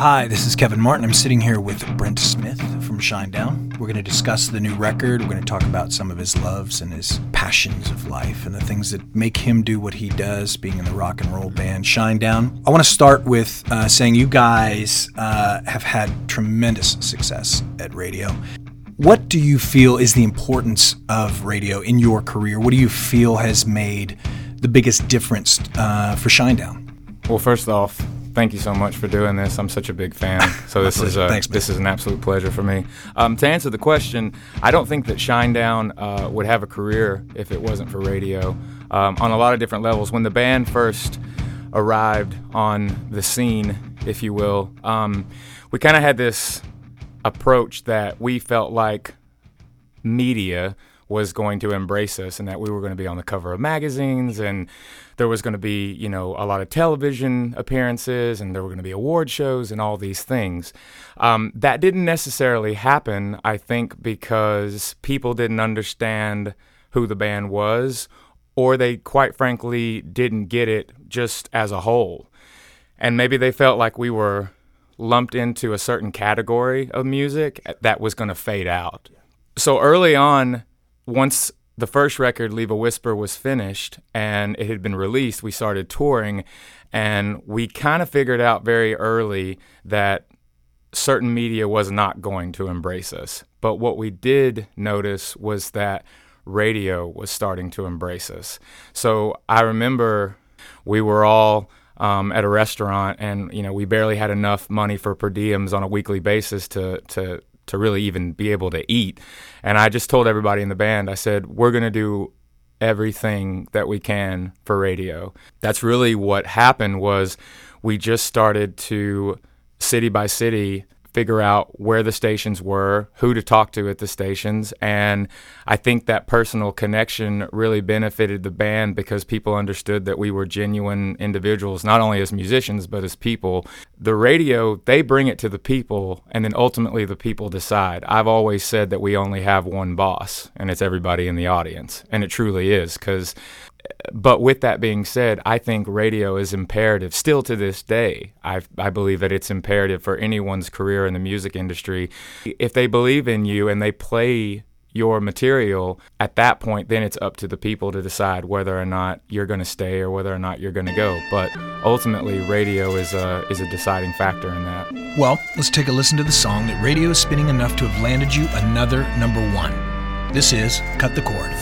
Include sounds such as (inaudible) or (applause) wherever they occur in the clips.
Hi, this is Kevin Martin. I'm sitting here with Brent Smith from Shinedown. We're going to discuss the new record. We're going to talk about some of his loves and his passions of life and the things that make him do what he does, being in the rock and roll band Shinedown. I want to start with uh, saying you guys uh, have had tremendous success at radio. What do you feel is the importance of radio in your career? What do you feel has made the biggest difference uh, for Shinedown? Well, first off, thank you so much for doing this. I'm such a big fan. So this is a, Thanks, this is an absolute pleasure for me. Um, to answer the question, I don't think that Shinedown uh, would have a career if it wasn't for radio. Um, on a lot of different levels. When the band first arrived on the scene, if you will, um, we kind of had this approach that we felt like media was going to embrace us and that we were going to be on the cover of magazines and there was going to be, you know, a lot of television appearances and there were going to be award shows and all these things. Um, that didn't necessarily happen, I think, because people didn't understand who the band was or they quite frankly didn't get it just as a whole. And maybe they felt like we were lumped into a certain category of music that was going to fade out. So early on, once the first record, Leave a Whisper, was finished and it had been released, we started touring. And we kind of figured out very early that certain media was not going to embrace us. But what we did notice was that radio was starting to embrace us. So I remember we were all um, at a restaurant, and you know we barely had enough money for per diems on a weekly basis to to to really even be able to eat. And I just told everybody in the band, I said, we're going to do everything that we can for radio. That's really what happened was we just started to city by city figure out where the stations were, who to talk to at the stations, and I think that personal connection really benefited the band because people understood that we were genuine individuals, not only as musicians but as people. The radio, they bring it to the people, and then ultimately the people decide. I've always said that we only have one boss, and it's everybody in the audience, and it truly is because but with that being said, I think radio is imperative still to this day. I, I believe that it's imperative for anyone's career in the music industry. If they believe in you and they play your material, at that point, then it's up to the people to decide whether or not you're going to stay or whether or not you're going to go. But ultimately, radio is a, is a deciding factor in that. Well, let's take a listen to the song that radio is spinning enough to have landed you another number one. This is Cut the Cord.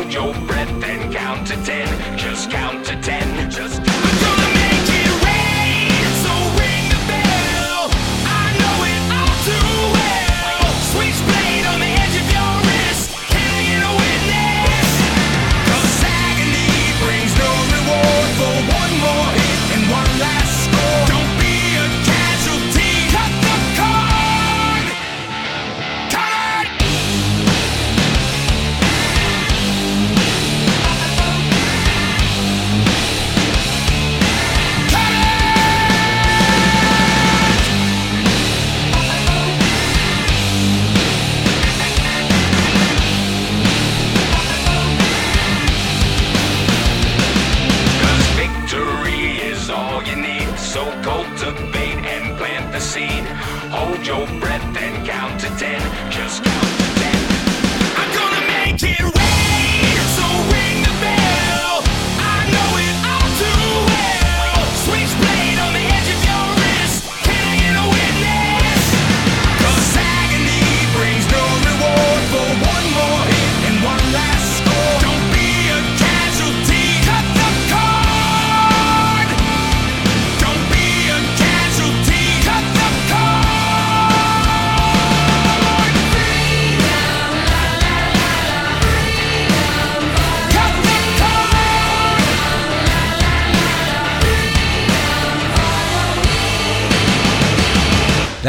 Hold your breath and count to ten.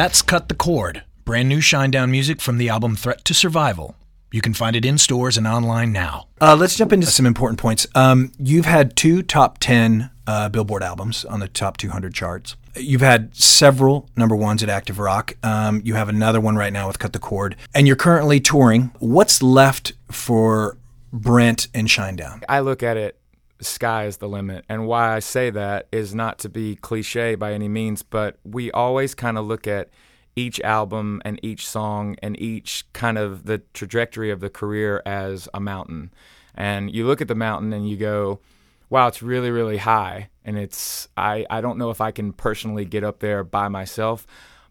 That's Cut the Cord, brand new Shinedown music from the album Threat to Survival. You can find it in stores and online now. Uh, let's jump into some important points. Um, you've had two top 10 uh, Billboard albums on the top 200 charts. You've had several number ones at Active Rock. Um, you have another one right now with Cut the Cord. And you're currently touring. What's left for Brent and Shinedown? I look at it, sky is the limit. And why I say that is not to be cliche by any means, but we always kind of look at each album and each song and each kind of the trajectory of the career as a mountain. And you look at the mountain and you go, wow, it's really, really high. And it's, I, I don't know if I can personally get up there by myself,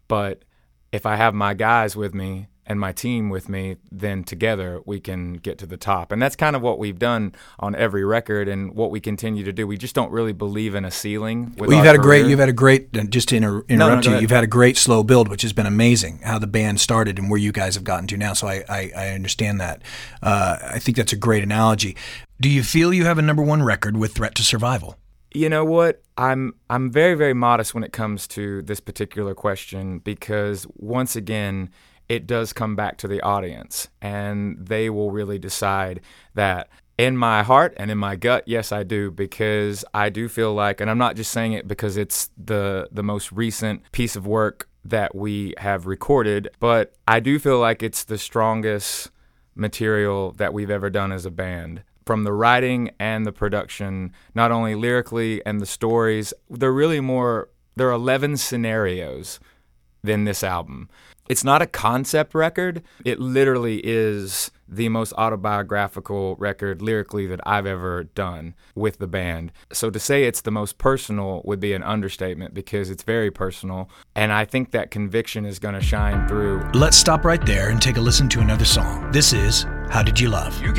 but if I have my guys with me and my team with me, then together we can get to the top. And that's kind of what we've done on every record and what we continue to do. We just don't really believe in a ceiling. With Well, you've had a great, you've had a great, uh, just to inter- interrupt go you, ahead. you've had a great slow build, which has been amazing how the band started and where you guys have gotten to now. So I, I, I understand that. Uh, I think that's a great analogy. Do you feel you have a number one record with Threat to Survival? You know what? I'm I'm very very modest when it comes to this particular question because once again it does come back to the audience and they will really decide that. In my heart and in my gut yes I do because I do feel like and I'm not just saying it because it's the the most recent piece of work that we have recorded but I do feel like it's the strongest material that we've ever done as a band. From the writing and the production, not only lyrically and the stories, they're really more, there are 11 scenarios than this album. It's not a concept record. It literally is the most autobiographical record lyrically that I've ever done with the band. So to say it's the most personal would be an understatement because it's very personal. And I think that conviction is going to shine through Let's stop right there and take a listen to another song. This is How Did You Love? You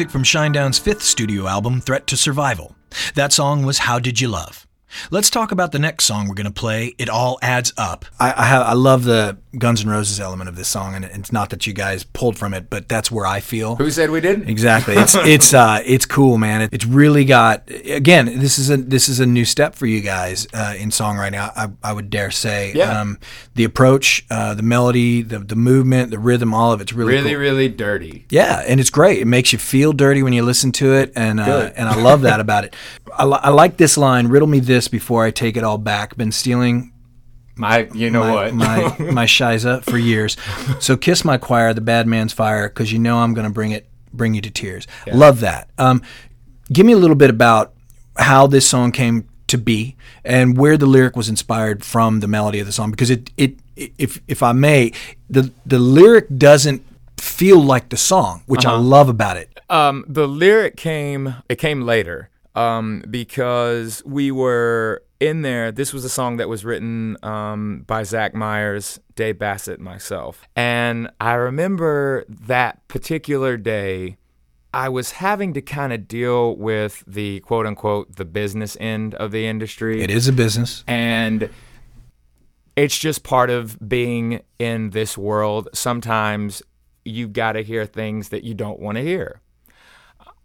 music from Shinedown's fifth studio album, Threat to Survival. That song was How Did You Love? Let's talk about the next song we're going to play. It all adds up. I I, have, I love the Guns N' Roses element of this song, and it's not that you guys pulled from it, but that's where I feel. Who said we didn't? Exactly. It's (laughs) it's uh it's cool, man. It, it's really got again. This is a this is a new step for you guys uh, in songwriting. I, I, I would dare say. Yeah. Um, the approach, uh, the melody, the the movement, the rhythm, all of it's really Really, cool. really dirty. Yeah, and it's great. It makes you feel dirty when you listen to it, and uh, and I love that about it. I, li- I like this line: "Riddle me this before I take it all back." Been stealing My, you know my, what? my (laughs) my shiza for years. So kiss my choir, the bad man's fire, because you know I'm going to bring it, bring you to tears. Love that. Um, give me a little bit about how this song came to be and where the lyric was inspired from the melody of the song, because it it if if I may, the the lyric doesn't feel like the song, which I love about it. Um, the lyric came. It came later. Um, because we were in there. This was a song that was written um, by Zach Myers, Dave Bassett, myself. And I remember that particular day. I was having to kind of deal with the quote unquote the business end of the industry. It is a business. And it's just part of being in this world. Sometimes you got to hear things that you don't want to hear.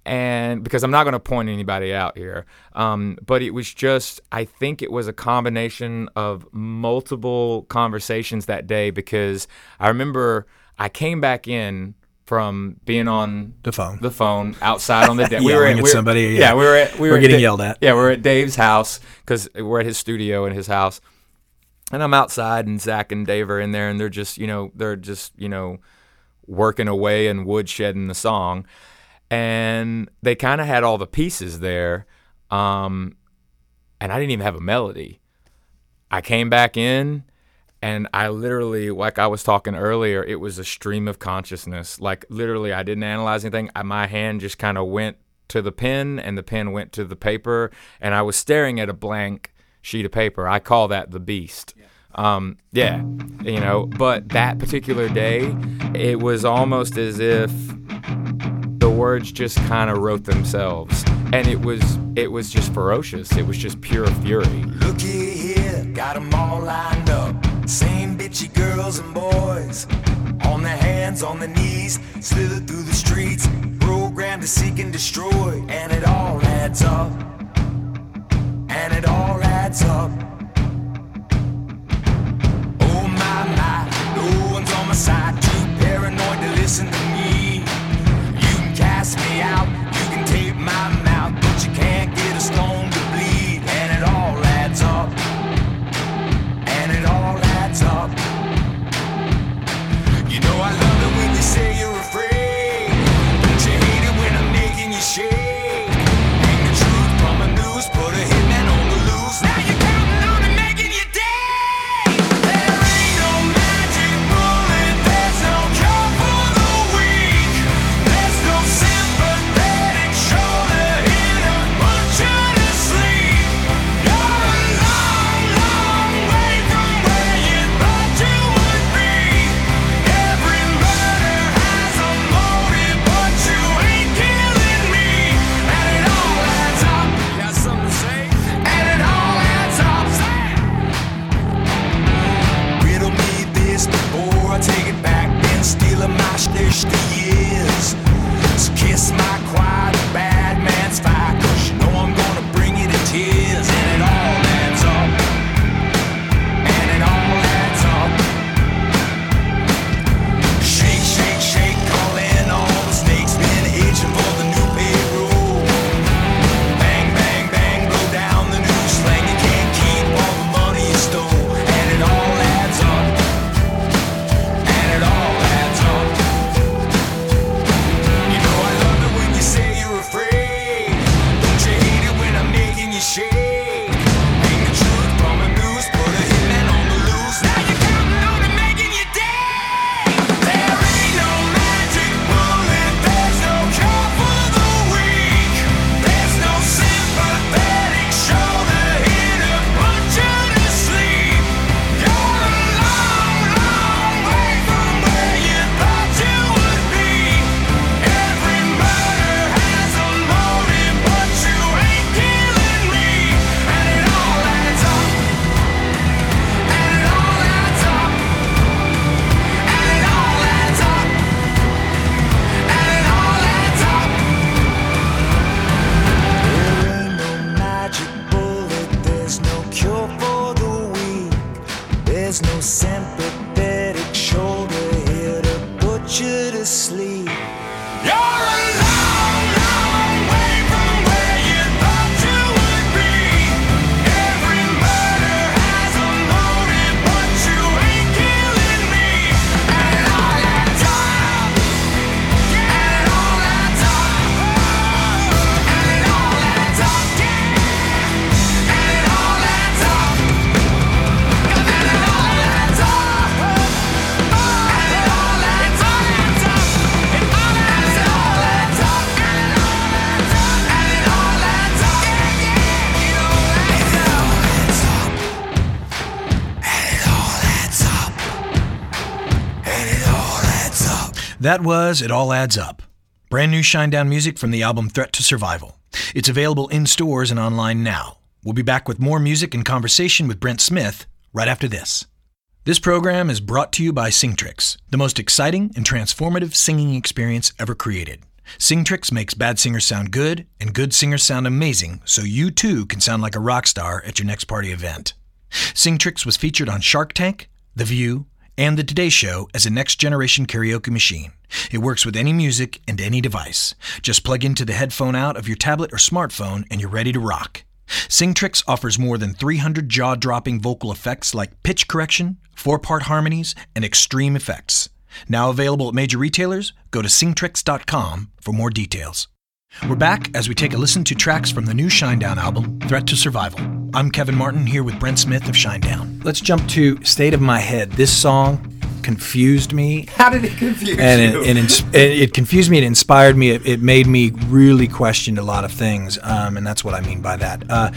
And because I'm not going to point anybody out here, um, but it was just, I think it was a combination of multiple conversations that day because I remember I came back in from being on The phone. the phone outside on the (laughs) deck. We were yelling at we somebody, Yeah. yeah. we were at, we We're were getting Da- yelled at. Yeah, we're at Dave's house because we're at his studio in his house, and I'm outside, and Zach and Dave are in there, and they're just, you know, they're just, you know, working away and woodshedding the song, and they kind of had all the pieces there, um, and I didn't even have a melody. I came back in and I literally, like I was talking earlier, it was a stream of consciousness. Like literally, I didn't analyze anything. I, my hand just kind of went to the pen, and the pen went to the paper, and I was staring at a blank sheet of paper. I call that the beast. Um, yeah, you know. But that particular day, it was almost as if words just kind of wrote themselves, and it was it was just ferocious. It was just pure fury. Looky here, got 'em all lined up. Same bitchy girls and boys. On their hands, on their knees, slither through the streets. Programmed to seek and destroy. And it all adds up. And it all adds up. Oh my, my, no one's on my side. Too paranoid to listen to put you That was It All Adds Up. Brand new Shinedown music from the album Threat to Survival. It's available in stores and online now. We'll be back with more music and conversation with Brent Smith right after this. This program is brought to you by Singtrix, the most exciting and transformative singing experience ever created. Singtrix makes bad singers sound good and good singers sound amazing so you too can sound like a rock star at your next party event. Singtrix was featured on Shark Tank, The View, and The Today Show as a next generation karaoke machine. It works with any music and any device. Just plug into the headphone out of your tablet or smartphone and you're ready to rock. Singtrix offers more than 300 jaw dropping vocal effects like pitch correction, four part harmonies, and extreme effects. Now available at major retailers, go to singtrix.com for more details. We're back as we take a listen to tracks from the new Shinedown album, Threat to Survival. I'm Kevin Martin here with Brent Smith of Shinedown. Let's jump to State of My Head. This song confused me. How did it confuse And you? it, it, ins- it, it confused me. It inspired me. It, it made me really question a lot of things, um, and that's what I mean by that. Uh,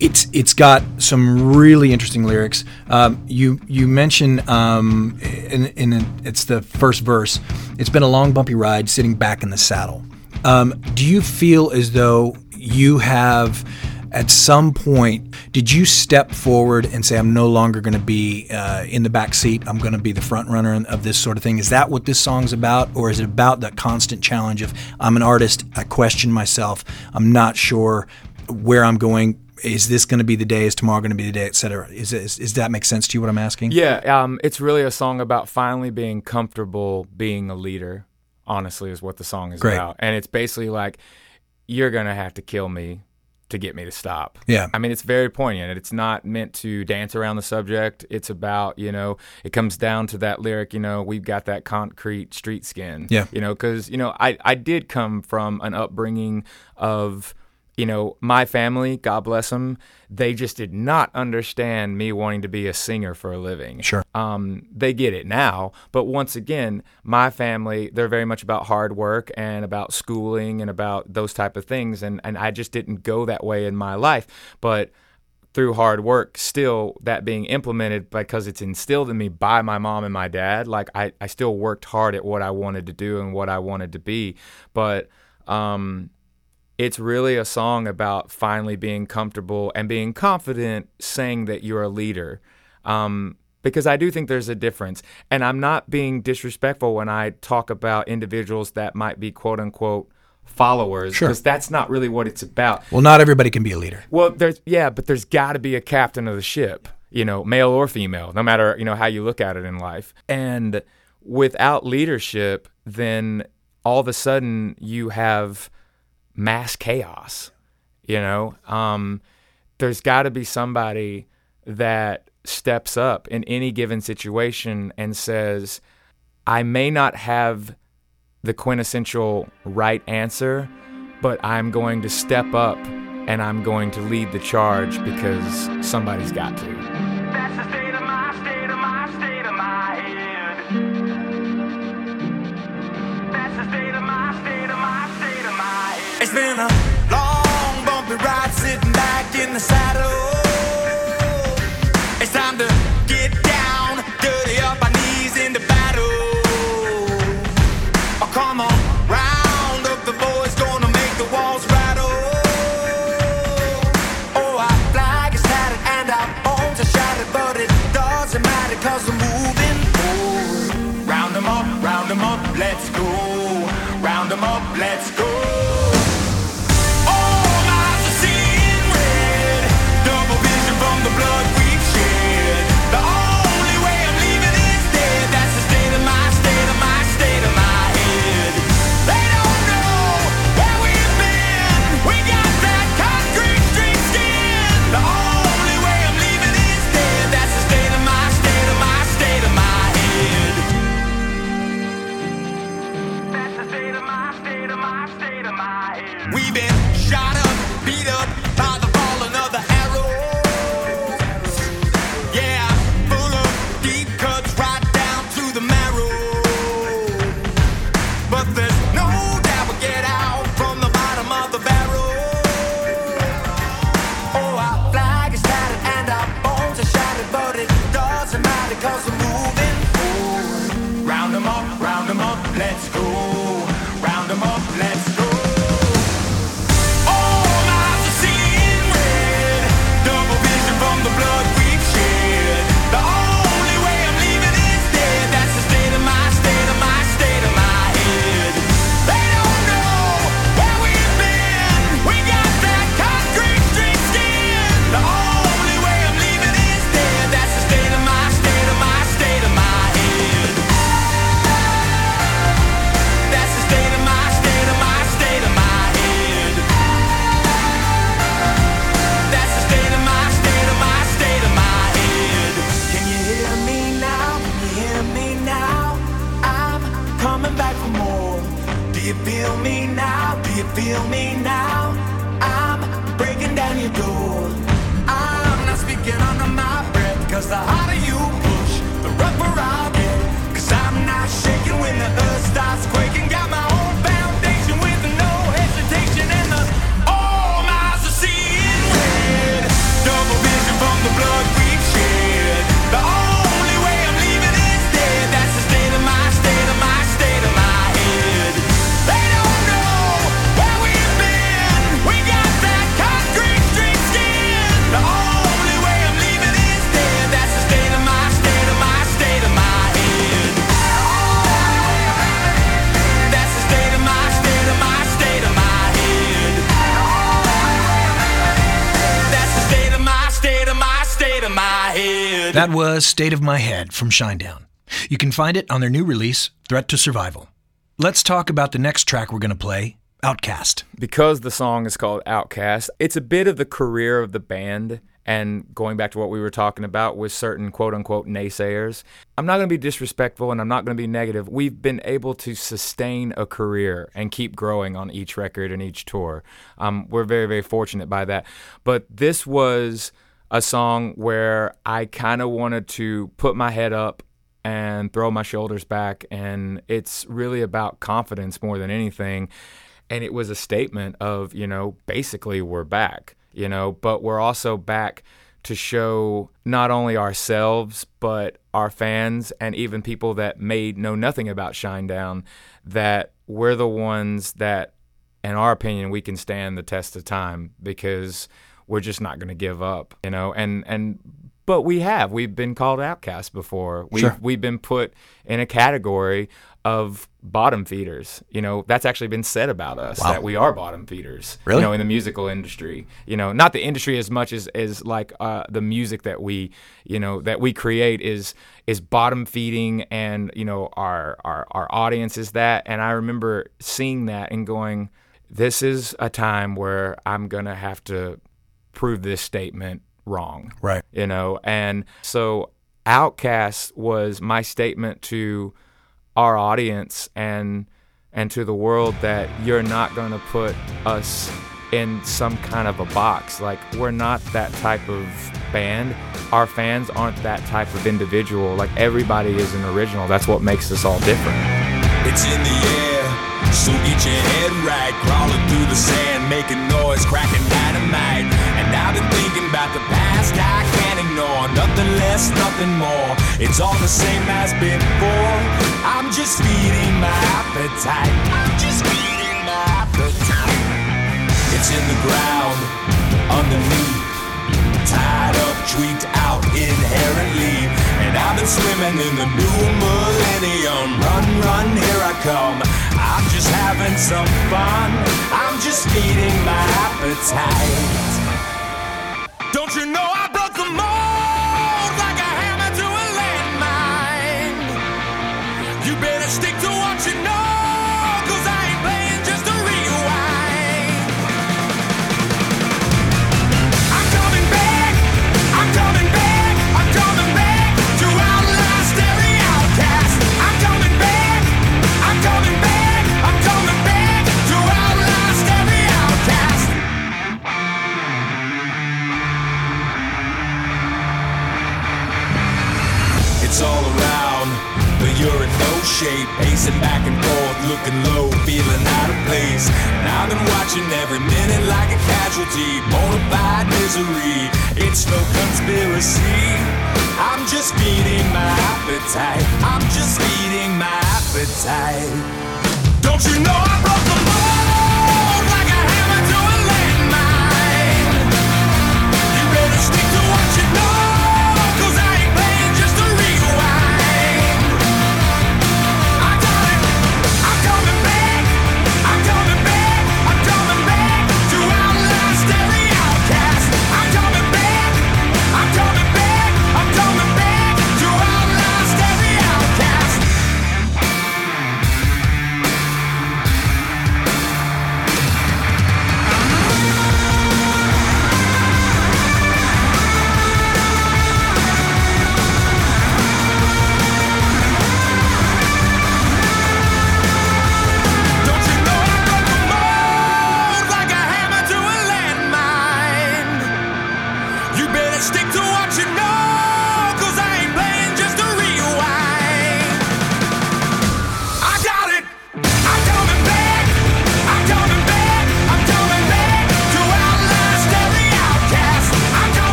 it's it's got some really interesting lyrics. Um, you you mention um, in, in it's the first verse. It's been a long bumpy ride, sitting back in the saddle. Um, do you feel as though you have at some point did you step forward and say i'm no longer going to be uh, in the back seat. I'm going to be the front runner of this sort of thing is that what this song's about? Or is it about that constant challenge of i'm an artist. I question myself. I'm not sure where i'm going. Is this going to be the day? Is tomorrow going to be the day? Et cetera. Is, is, is that make sense to you what i'm asking? Yeah, um, it's really a song about finally being comfortable being a leader. Honestly, is what the song is Great. about, and it's basically like you're gonna have to kill me to get me to stop. Yeah. I mean, it's very poignant. It's not meant to dance around the subject. It's about you know, it comes down to that lyric. You know, we've got that concrete street skin. Yeah. You know, because you know, I I did come from an upbringing of you know, my family, God bless them, they just did not understand me wanting to be a singer for a living. Sure. Um, they get it now, but once again, my family, they're very much about hard work and about schooling and about those type of things, and and I just didn't go that way in my life, but through hard work still that being implemented because it's instilled in me by my mom and my dad like I, I still worked hard at what i wanted to do and what i wanted to be but um, it's really a song about finally being comfortable and being confident saying that you're a leader. Um, because I do think there's a difference. And I'm not being disrespectful when I talk about individuals that might be quote unquote followers, Sure. because that's not really what it's about. well not everybody can be a leader Well, there's yeah, but there's got to be a captain of the ship, you know, male or female, no matter you know how you look at it in life. And without leadership, then all of a sudden you have mass chaos. You know, um, there's got to be somebody that steps up in any given situation and says, "I may not have the quintessential right answer, but I'm going to step up and I'm going to lead the charge because somebody's got to. It's been a long, bumpy ride sitting back in the saddle. That was State of My Head from Shinedown. You can find it on their new release, Threat to Survival. Let's talk about the next track we're going to play, Outcast. because the song is called Outcast, it's a bit of the career of the band. And going back to what we were talking about with certain quote unquote naysayers, I'm not going to be disrespectful and I'm not going to be negative. We've been able to sustain a career and keep growing on each record and each tour. Um, we're very, very fortunate by that. But this was a song where I kind of wanted to put my head up and throw my shoulders back. And it's really about confidence more than anything. And it was a statement of, you know, basically we're back, you know, but we're also back to show not only ourselves, but our fans and even people that may know nothing about Shinedown that we're the ones that, in our opinion, we can stand the test of time because we're just not going to give up, you know, and, and, but we have. We've been called outcasts before. We've Sure. we've been put in a category of bottom feeders. You know, that's actually been said about us Wow. that we are bottom feeders. Really? You know, in the musical industry. You know, not the industry as much as as like uh, the music that we you know that we create is is bottom feeding, and you know our our our audience is that. And I remember seeing that and going, this is a time where I'm gonna have to prove this statement wrong Right. you know? And so outcast was my statement to our audience and and to the world that you're not going to put us in some kind of a box. Like we're not that type of band. Our fans aren't that type of individual. Like everybody is an original. That's what makes us all different. It's in the air, so get your head right. Crawling through the sand, making noise, cracking dynamite. And I've been thinking about the past, I can't ignore nothing less, nothing more. It's all the same as before. I'm just feeding my appetite. I'm just feeding my appetite. It's in the ground, underneath. Tied up, tweaked out inherently. And I've been swimming in the new millennium. Run, run, here I come. I'm just having some fun. I'm just feeding my appetite. Don't you Pacing back and forth, looking low, feeling out of place. And I've been watching every minute like a casualty. Bona fide misery, it's no conspiracy. I'm just feeding my appetite. I'm just feeding my appetite. Don't you know I broke the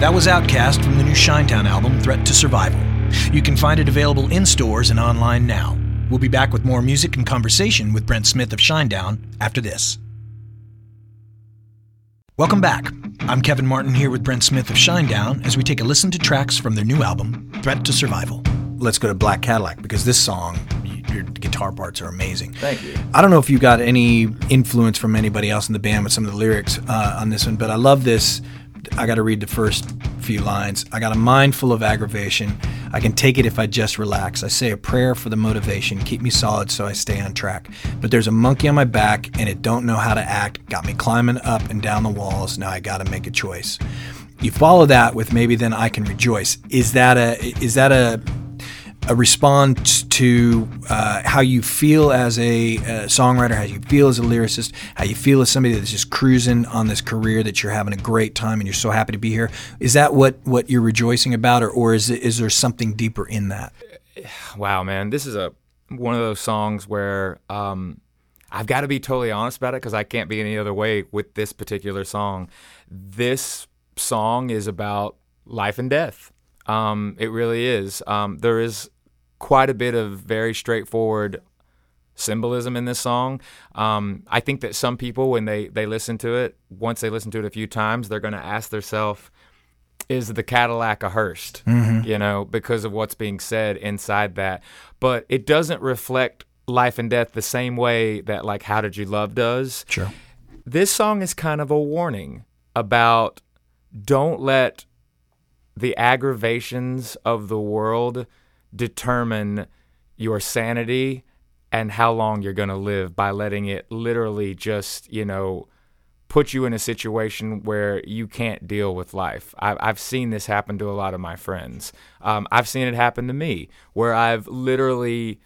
That was Outcast from the new Shinedown album, Threat to Survival. You can find it available in stores and online now. We'll be back with more music and conversation with Brent Smith of Shinedown after this. Welcome back. I'm Kevin Martin here with Brent Smith of Shinedown as we take a listen to tracks from their new album, Threat to Survival. Let's go to Black Cadillac because this song, your guitar parts are amazing. Thank you. I don't know if you got any influence from anybody else in the band with some of the lyrics uh, on this one, but I love this. I got to read the first few lines. I got a mind full of aggravation. I can take it if I just relax. I say a prayer for the motivation, keep me solid so I stay on track. But there's a monkey on my back and it don't know how to act. Got me climbing up and down the walls. Now I got to make a choice. You follow that with maybe then I can rejoice. Is that a is that a a response to uh, how you feel as a, uh songwriter, how you feel as a lyricist, how you feel as somebody that's just cruising on this career that you're having a great time and you're so happy to be here. Is that what, what you're rejoicing about, or, or is it, is there something deeper in that? (sighs) Wow, man, this is a one of those songs where um, I've got to be totally honest about it because I can't be any other way with this particular song. This song is about life and death. Um, it really is. Um, there is quite a bit of very straightforward symbolism in this song. Um, I think that some people, when they they listen to it, once they listen to it a few times, they're going to ask themselves, "Is the Cadillac a Hearst?" You know, because of what's being said inside that. But it doesn't reflect life and death the same way that like "How Did You Love" does. Sure. This song is kind of a warning about don't let the aggravations of the world determine your sanity and how long you're going to live by letting it literally just, you know, put you in a situation where you can't deal with life. I've, I've seen this happen to a lot of my friends. Um, I've seen it happen to me where I've literally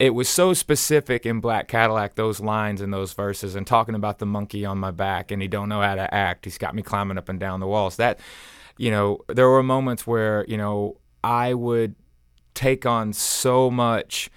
it was so specific in Black Cadillac, those lines and those verses, and talking about the monkey on my back, and he don't know how to act. He's got me climbing up and down the walls. That, you know, there were moments where you know I would take on so much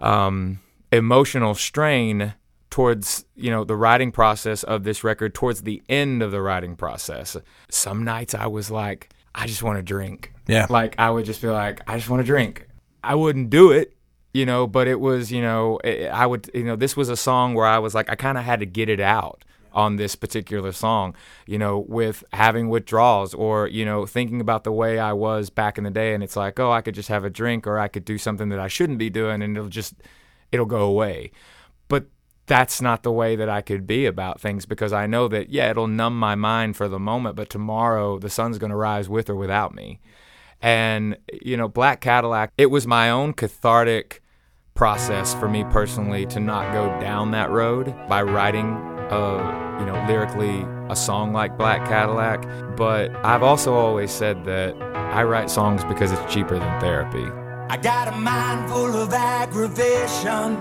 um, emotional strain towards you know the writing process of this record towards the end of the writing process. Some nights i was like i just want to drink. Yeah. like i would just be like i just want to drink. I wouldn't do it you know but it was you know it, i would you know this was a song where i was like i kind of had to get it out on this particular song you know with having withdrawals or you know thinking about the way i was back in the day and it's like oh i could just have a drink or i could do something that i shouldn't be doing and it'll just it'll go away but that's not the way that I could be about things because I know that yeah, it'll numb my mind for the moment, but tomorrow the sun's going to rise with or without me. And you know, Black Cadillac, it was my own cathartic process for me personally to not go down that road by writing uh, you know, lyrically a song like Black Cadillac, but I've also always said that I write songs because it's cheaper than therapy. I got a mind full of aggravation.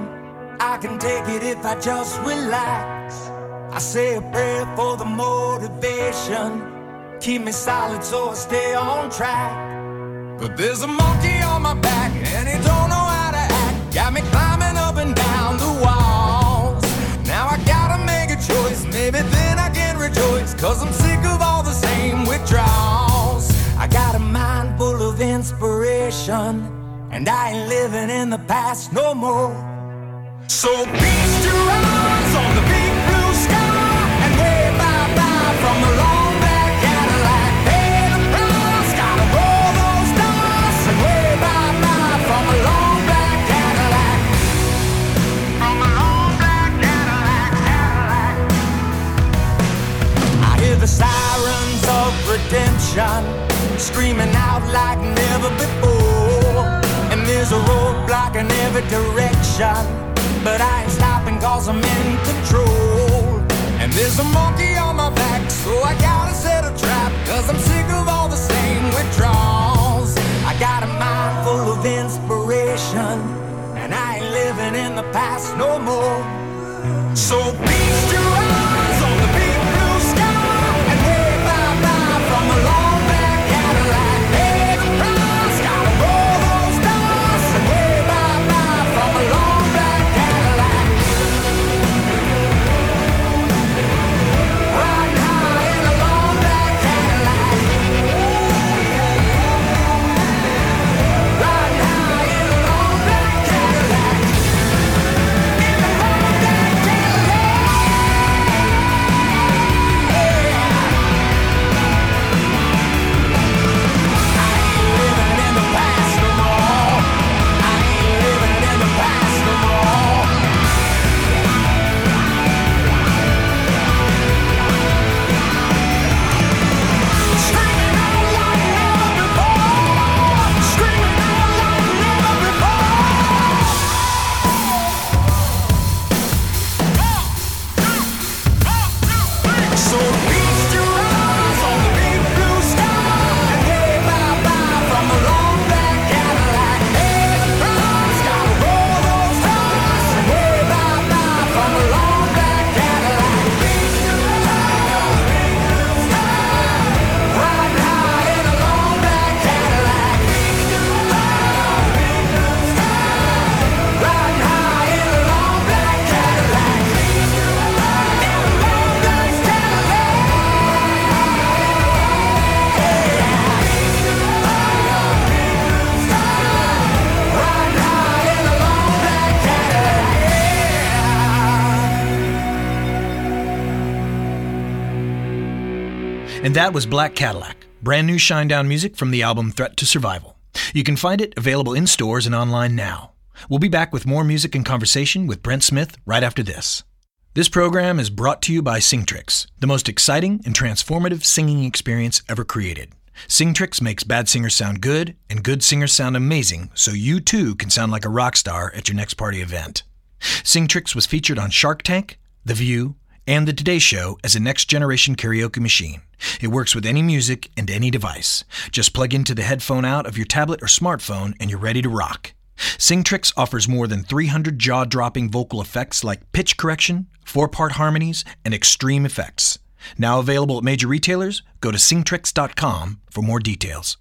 I can take it if I just relax. I say a prayer for the motivation. Keep me solid so I stay on track. But there's a monkey on my back and he don't know how to act. Got me climbing maybe then I can rejoice. Cause I'm sick of all the same withdrawals. I got a mind full of inspiration. And I ain't living in the past no more. So feast your eyes on the big blue sky and wave bye bye from the long redemption screaming out like never before. And there's a roadblock in every direction. But I ain't stopping cause I'm in control. And there's a monkey on my back, so I gotta set a trap. Cause I'm sick of all the same withdrawals. I got a mind full of inspiration. And I ain't living in the past no more. So feast that was Black Cadillac, brand new Shinedown music from the album Threat to Survival. You can find it available in stores and online now. We'll be back with more music and conversation with Brent Smith right after this. This program is brought to you by Singtrix, the most exciting and transformative singing experience ever created. Singtrix makes bad singers sound good and good singers sound amazing so you too can sound like a rock star at your next party event. Singtrix was featured on Shark Tank, The View, and The Today Show as a next generation karaoke machine. It works with any music and any device. Just plug into the headphone out of your tablet or smartphone and you're ready to rock. Singtrix offers more than 300 jaw dropping vocal effects like pitch correction, four part harmonies, and extreme effects. Now available at major retailers, go to singtrix.com for more details.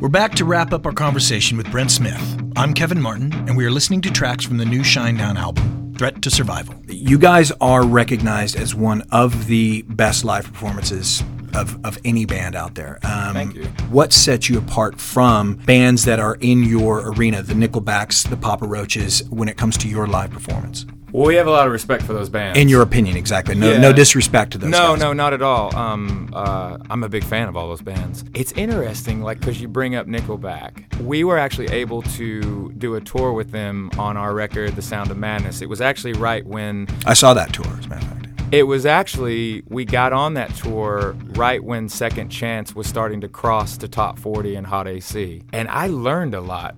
We're back to wrap up our conversation with Brent Smith. I'm Kevin Martin, and we are listening to tracks from the new Shinedown album, Threat to Survival. You guys are recognized as one of the best live performances of, of any band out there. Um, Thank you. What sets you apart from bands that are in your arena, the Nickelbacks, the Papa Roaches, when it comes to your live performance? Well, we have a lot of respect for those bands. In your opinion, exactly. No, Yeah. no disrespect to those. no, guys. no, not at all. Um, uh, I'm a big fan of all those bands. It's interesting, like, because you bring up Nickelback. We were actually able to do a tour with them on our record, The Sound of Madness. It was actually right when I saw that tour, as a matter of fact. it was actually we got on that tour right when Second Chance was starting to cross to top 40 in Hot AC, and I learned a lot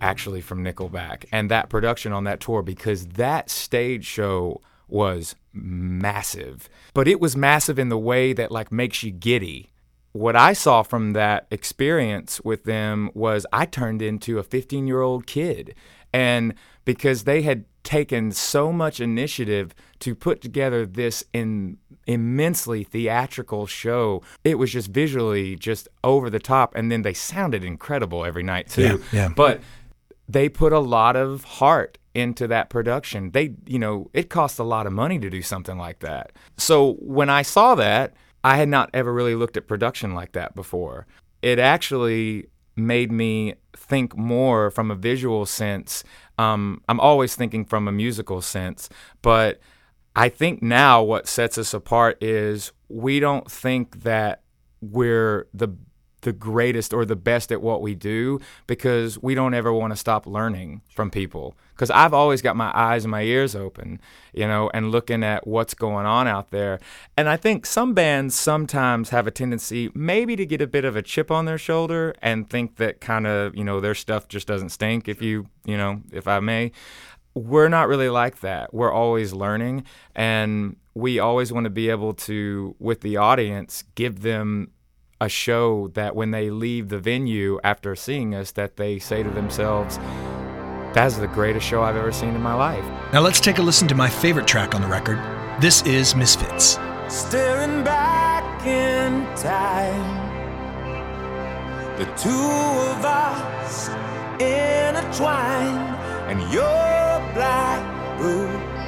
actually from Nickelback and that production on that tour because that stage show was massive, but it was massive in the way that like makes you giddy. What I saw from that experience with them was I turned into a 15 year old kid. And because they had taken so much initiative to put together this in immensely theatrical show. It was just visually just over the top and then they sounded incredible every night too. Yeah, yeah. But they put a lot of heart into that production. They, you know, it costs a lot of money to do something like that. So when I saw that, I had not ever really looked at production like that before. It actually made me think more from a visual sense. Um, I'm always thinking from a musical sense, but I think now what sets us apart is we don't think that we're the the greatest or the best at what we do because we don't ever want to stop learning from people. Because I've always got my eyes and my ears open, you know, and looking at what's going on out there. And I think some bands sometimes have a tendency maybe to get a bit of a chip on their shoulder and think that kind of, you know, their stuff just doesn't stink, if you, you know, if I may. We're not really like that. We're always learning and we always want to be able to, with the audience, give them a show that when they leave the venue after seeing us that they say to themselves that's the greatest show i've ever seen in my life Now let's take a listen to my favorite track on the record. This is Misfits. Staring back in time. The two of us intertwined, and your black boots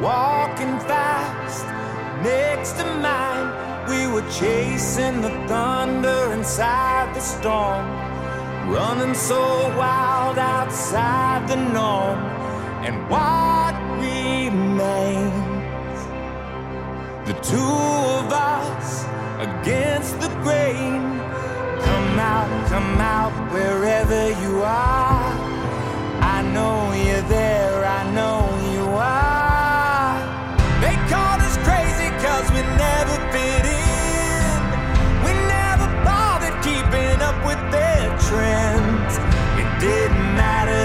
walking fast next to mine. We were chasing the thunder inside the storm, running so wild outside the norm, and what remains? The two of us against the grain. Come out, come out wherever you are. I know you're there, I know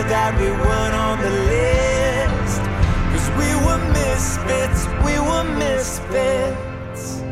that we weren't on the list. Cause we were misfits, we were misfits.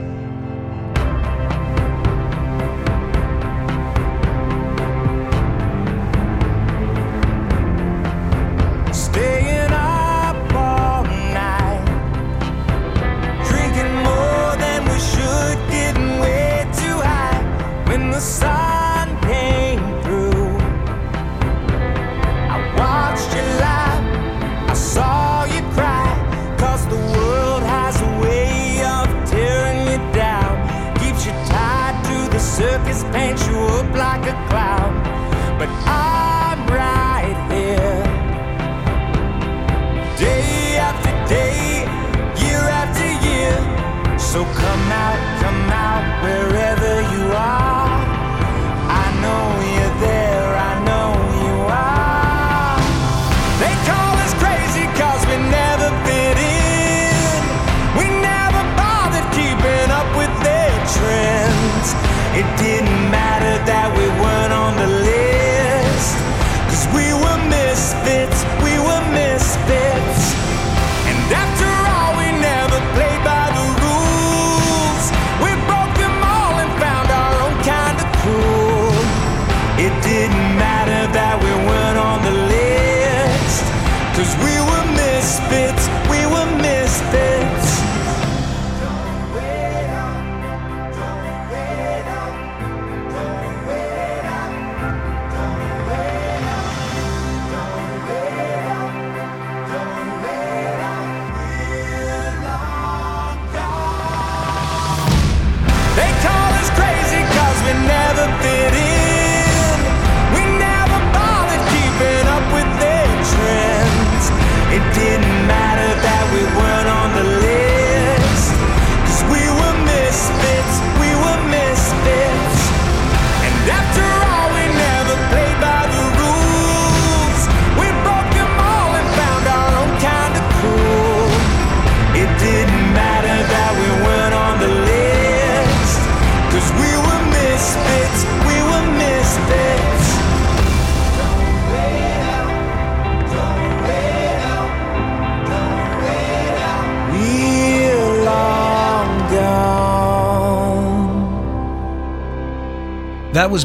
Misfits, we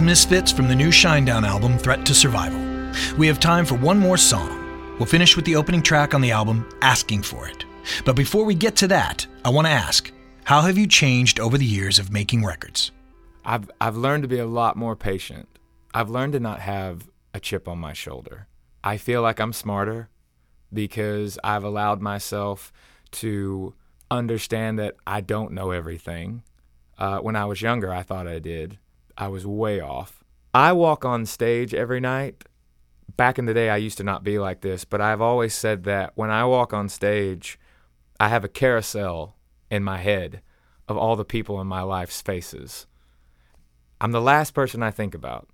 Misfits from the new Shinedown album, Threat to Survival. We have time for one more song. We'll finish with the opening track on the album, Asking for It. But before we get to that, I want to ask how have you changed over the years of making records? I've I've learned to be a lot more patient. I've learned to not have a chip on my shoulder. I feel like I'm smarter because I've allowed myself to understand that I don't know everything. Uh, when I was younger, I thought I did. I was way off. I walk on stage every night. Back in the day, I used to not be like this, but I've always said that when I walk on stage, I have a carousel in my head of all the people in my life's faces. I'm the last person I think about.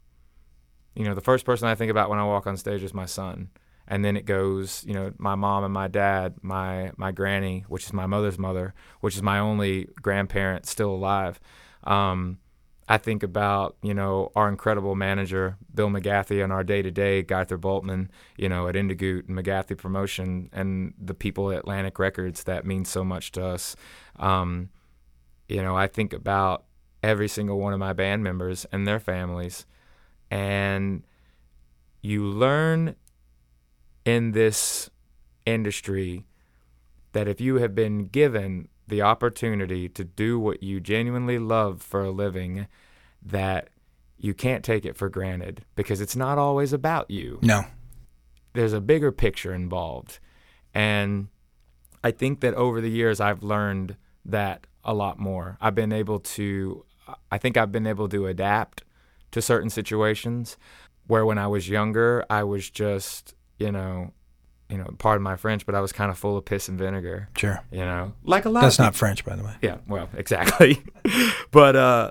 You know, the first person I think about when I walk on stage is my son. And then it goes, you know, my mom and my dad, my my granny, which is my mother's mother, which is my only grandparent still alive. Um, I think about, you know, our incredible manager, Bill McGathy, and our day to day, Gunther Boltman, you know, at In De Goot and McGathy Promotion, and the people at Atlantic Records that mean so much to us. Um, you know, I think about every single one of my band members and their families. And you learn in this industry that if you have been given the opportunity to do what you genuinely love for a living, that you can't take it for granted because it's not always about you. No. There's a bigger picture involved. And I think that over the years, I've learned that a lot more. I've been able to, I think I've been able to adapt to certain situations where when I was younger, I was just, you know, you know, pardon my French, but I was kind of full of piss and vinegar. Sure. You know, like a lot. That's not French, by the way. yeah, well, (laughs) exactly. but uh,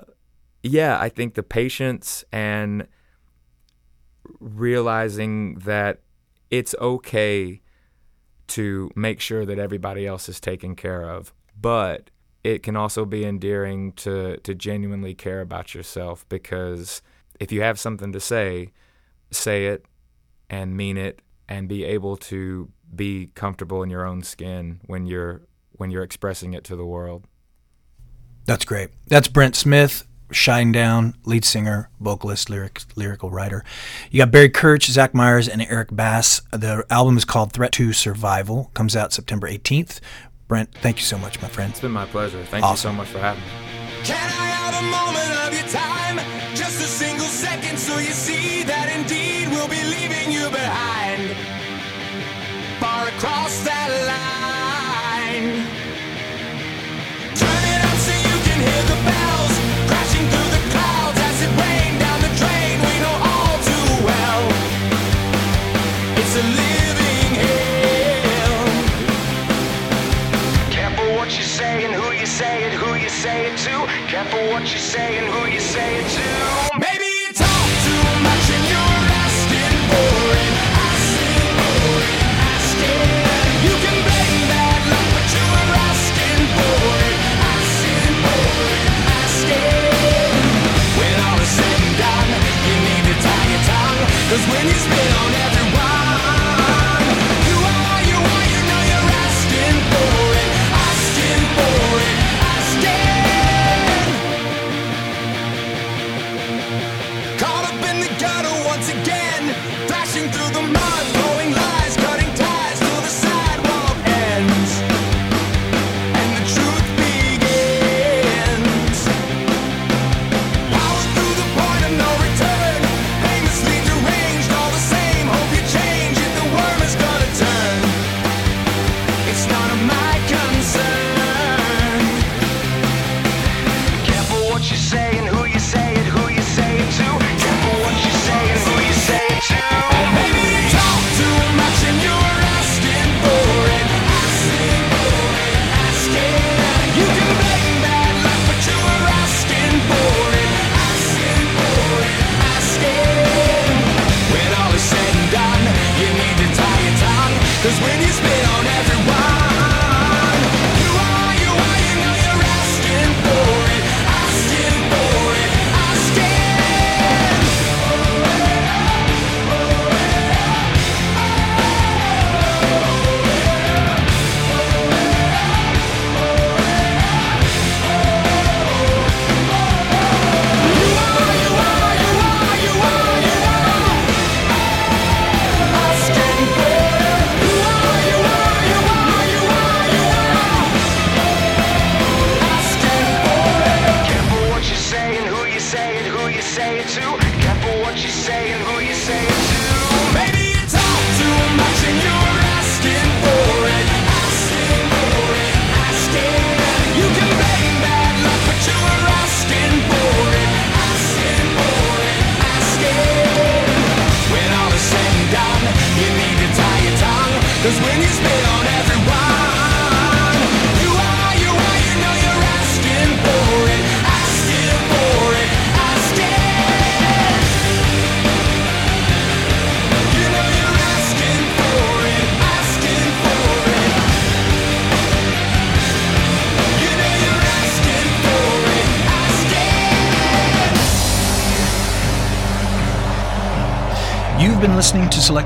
yeah, I think the patience and realizing that it's okay to make sure that everybody else is taken care of, but it can also be endearing to to genuinely care about yourself because if you have something to say, say it and mean it and be able to be comfortable in your own skin when you're when you're expressing it to the world. That's great. That's Brent Smith, Shinedown, lead singer, vocalist, lyric, lyrical writer. You got Barry Kerch, Zach Myers, and Eric Bass. The album is called Threat to Survival. Comes out September 18th. Brent, thank you so much, my friend. It's been my pleasure. Thank Awesome. you so much for having me. Careful what you say and who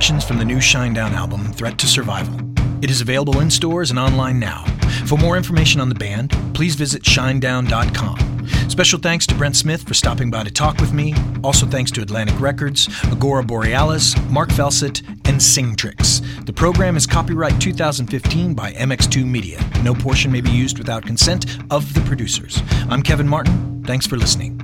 selections from the new Shinedown album, Threat to Survival. It is available in stores and online now. For more information on the band, please visit shinedown.com. Special thanks to Brent Smith for stopping by to talk with me. Also thanks to Atlantic Records, Agora Borealis, Mark Felsett, and Singtrix. The program is copyright 2015 by MX2 Media. No portion may be used without consent of the producers. I'm Kevin Martin. Thanks for listening.